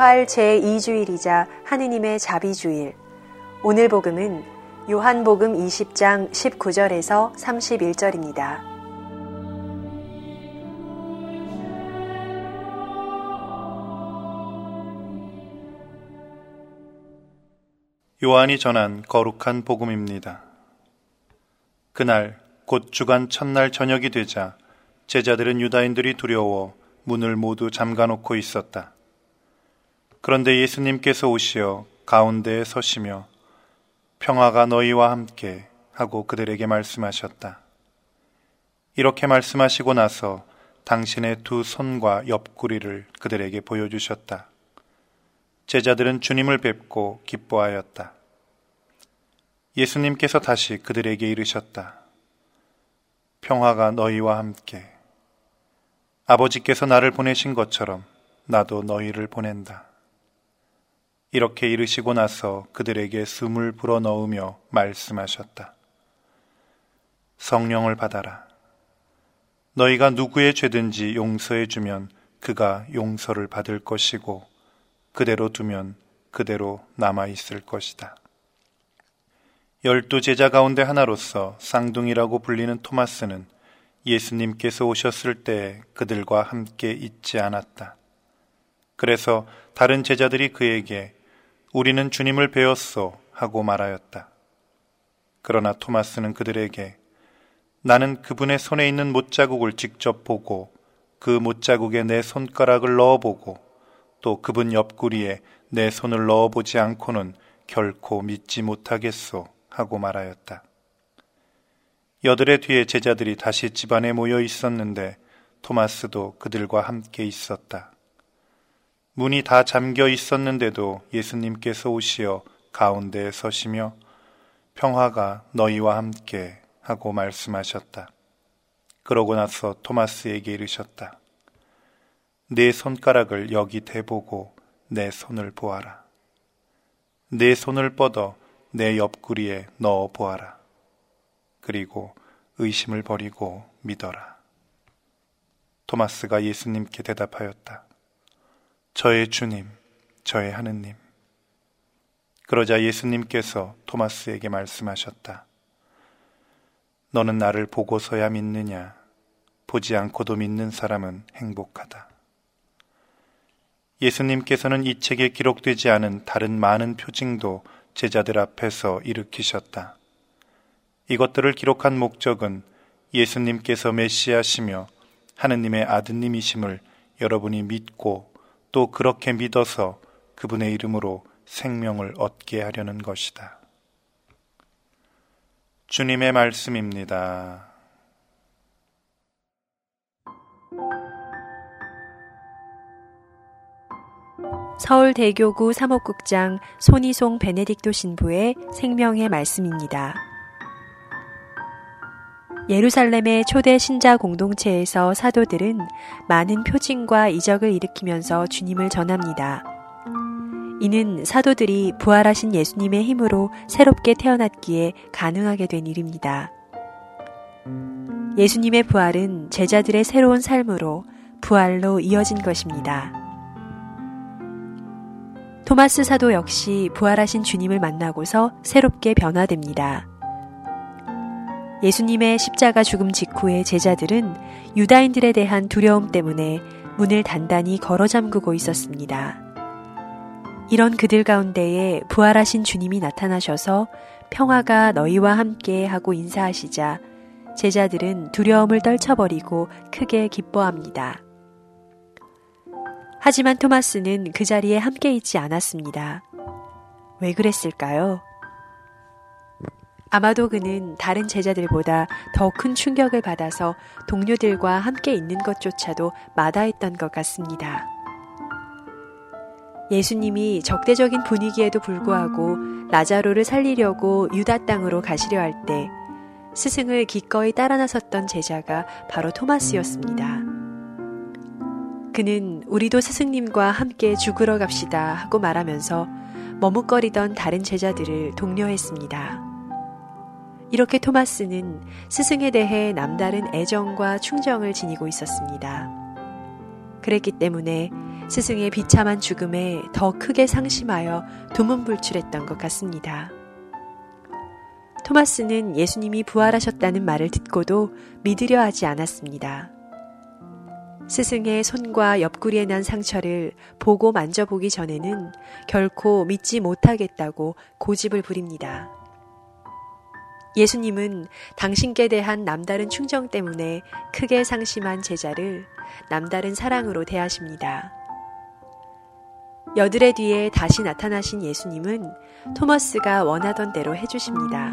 부활 제2주일이자 하느님의 자비주일. 오늘 복음은 요한복음 20장 19절에서 31절입니다. 요한이 전한 거룩한 복음입니다. 그날 곧 주간 첫날 저녁이 되자 제자들은 유다인들이 두려워 문을 모두 잠가 놓고 있었다. 그런데 예수님께서 오시어 가운데에 서시며 평화가 너희와 함께 하고 그들에게 말씀하셨다. 이렇게 말씀하시고 나서 당신의 두 손과 옆구리를 그들에게 보여주셨다. 제자들은 주님을 뵙고 기뻐하였다. 예수님께서 다시 그들에게 이르셨다. 평화가 너희와 함께. 아버지께서 나를 보내신 것처럼 나도 너희를 보낸다. 이렇게 이르시고 나서 그들에게 숨을 불어 넣으며 말씀하셨다. 성령을 받아라. 너희가 누구의 죄든지 용서해 주면 그가 용서를 받을 것이고 그대로 두면 그대로 남아 있을 것이다. 열두 제자 가운데 하나로서 쌍둥이라고 불리는 토마스는 예수님께서 오셨을 때 그들과 함께 있지 않았다. 그래서 다른 제자들이 그에게 우리는 주님을 배웠소 하고 말하였다. 그러나 토마스는 그들에게 나는 그분의 손에 있는 못자국을 직접 보고 그 못자국에 내 손가락을 넣어보고 또 그분 옆구리에 내 손을 넣어보지 않고는 결코 믿지 못하겠소 하고 말하였다. 여들의 뒤에 제자들이 다시 집안에 모여 있었는데 토마스도 그들과 함께 있었다. 문이 다 잠겨 있었는데도 예수님께서 오시어 가운데에 서시며 평화가 너희와 함께 하고 말씀하셨다. 그러고 나서 토마스에게 이르셨다. 내 손가락을 여기 대보고 내 손을 보아라. 내 손을 뻗어 내 옆구리에 넣어 보아라. 그리고 의심을 버리고 믿어라. 토마스가 예수님께 대답하였다. 저의 주님, 저의 하느님. 그러자 예수님께서 토마스에게 말씀하셨다. 너는 나를 보고서야 믿느냐? 보지 않고도 믿는 사람은 행복하다. 예수님께서는 이 책에 기록되지 않은 다른 많은 표징도 제자들 앞에서 일으키셨다. 이것들을 기록한 목적은 예수님께서 메시아시며 하느님의 아드님이심을 여러분이 믿고 또 그렇게 믿어서 그분의 이름으로 생명을 얻게 하려는 것이다. 주님의 말씀입니다. 서울대교구 사목국장 손희송 베네딕토 신부의 생명의 말씀입니다. 예루살렘의 초대 신자 공동체에서 사도들은 많은 표징과 이적을 일으키면서 주님을 전합니다. 이는 사도들이 부활하신 예수님의 힘으로 새롭게 태어났기에 가능하게 된 일입니다. 예수님의 부활은 제자들의 새로운 삶으로 부활로 이어진 것입니다. 토마스 사도 역시 부활하신 주님을 만나고서 새롭게 변화됩니다. 예수님의 십자가 죽음 직후에 제자들은 유다인들에 대한 두려움 때문에 문을 단단히 걸어 잠그고 있었습니다. 이런 그들 가운데에 부활하신 주님이 나타나셔서 평화가 너희와 함께 하고 인사하시자 제자들은 두려움을 떨쳐버리고 크게 기뻐합니다. 하지만 토마스는 그 자리에 함께 있지 않았습니다. 왜 그랬을까요? 아마도 그는 다른 제자들보다 더 큰 충격을 받아서 동료들과 함께 있는 것조차도 마다했던 것 같습니다. 예수님이 적대적인 분위기에도 불구하고 라자로를 살리려고 유다 땅으로 가시려 할 때 스승을 기꺼이 따라 나섰던 제자가 바로 토마스였습니다. 그는 우리도 스승님과 함께 죽으러 갑시다 하고 말하면서 머뭇거리던 다른 제자들을 독려했습니다. 이렇게 토마스는 스승에 대해 남다른 애정과 충정을 지니고 있었습니다. 그랬기 때문에 스승의 비참한 죽음에 더 크게 상심하여 두문불출했던 것 같습니다. 토마스는 예수님이 부활하셨다는 말을 듣고도 믿으려 하지 않았습니다. 스승의 손과 옆구리에 난 상처를 보고 만져보기 전에는 결코 믿지 못하겠다고 고집을 부립니다. 예수님은 당신께 대한 남다른 충정 때문에 크게 상심한 제자를 남다른 사랑으로 대하십니다. 여드레 뒤에 다시 나타나신 예수님은 토마스가 원하던 대로 해주십니다.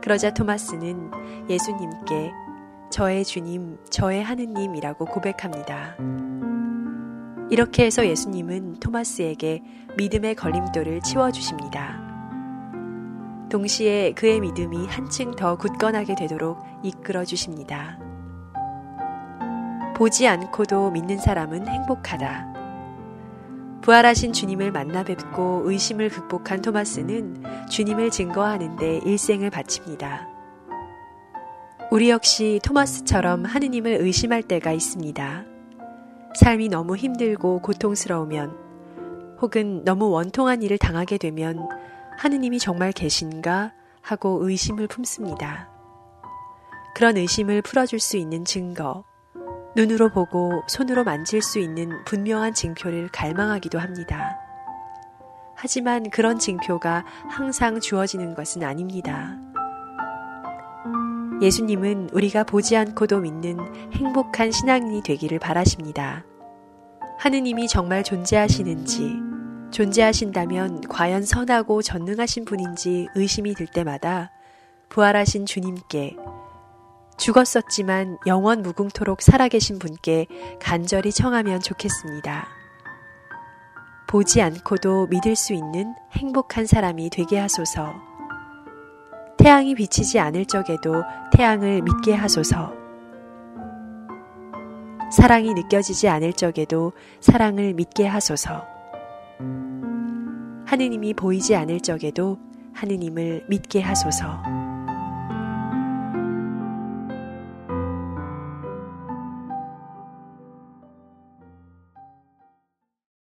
그러자 토마스는 예수님께 저의 주님, 저의 하느님이라고 고백합니다. 이렇게 해서 예수님은 토마스에게 믿음의 걸림돌을 치워주십니다. 동시에 그의 믿음이 한층 더 굳건하게 되도록 이끌어 주십니다. 보지 않고도 믿는 사람은 행복하다. 부활하신 주님을 만나 뵙고 의심을 극복한 토마스는 주님을 증거하는데 일생을 바칩니다. 우리 역시 토마스처럼 하느님을 의심할 때가 있습니다. 삶이 너무 힘들고 고통스러우면 혹은 너무 원통한 일을 당하게 되면 하느님이 정말 계신가 하고 의심을 품습니다. 그런 의심을 풀어줄 수 있는 증거, 눈으로 보고 손으로 만질 수 있는 분명한 징표를 갈망하기도 합니다. 하지만 그런 징표가 항상 주어지는 것은 아닙니다. 예수님은 우리가 보지 않고도 믿는 행복한 신앙인이 되기를 바라십니다. 하느님이 정말 존재하시는지, 존재하신다면 과연 선하고 전능하신 분인지 의심이 들 때마다 부활하신 주님께 죽었었지만 영원 무궁토록 살아계신 분께 간절히 청하면 좋겠습니다. 보지 않고도 믿을 수 있는 행복한 사람이 되게 하소서. 태양이 비치지 않을 적에도 태양을 믿게 하소서. 사랑이 느껴지지 않을 적에도 사랑을 믿게 하소서. 하느님이 보이지 않을 적에도 하느님을 믿게 하소서.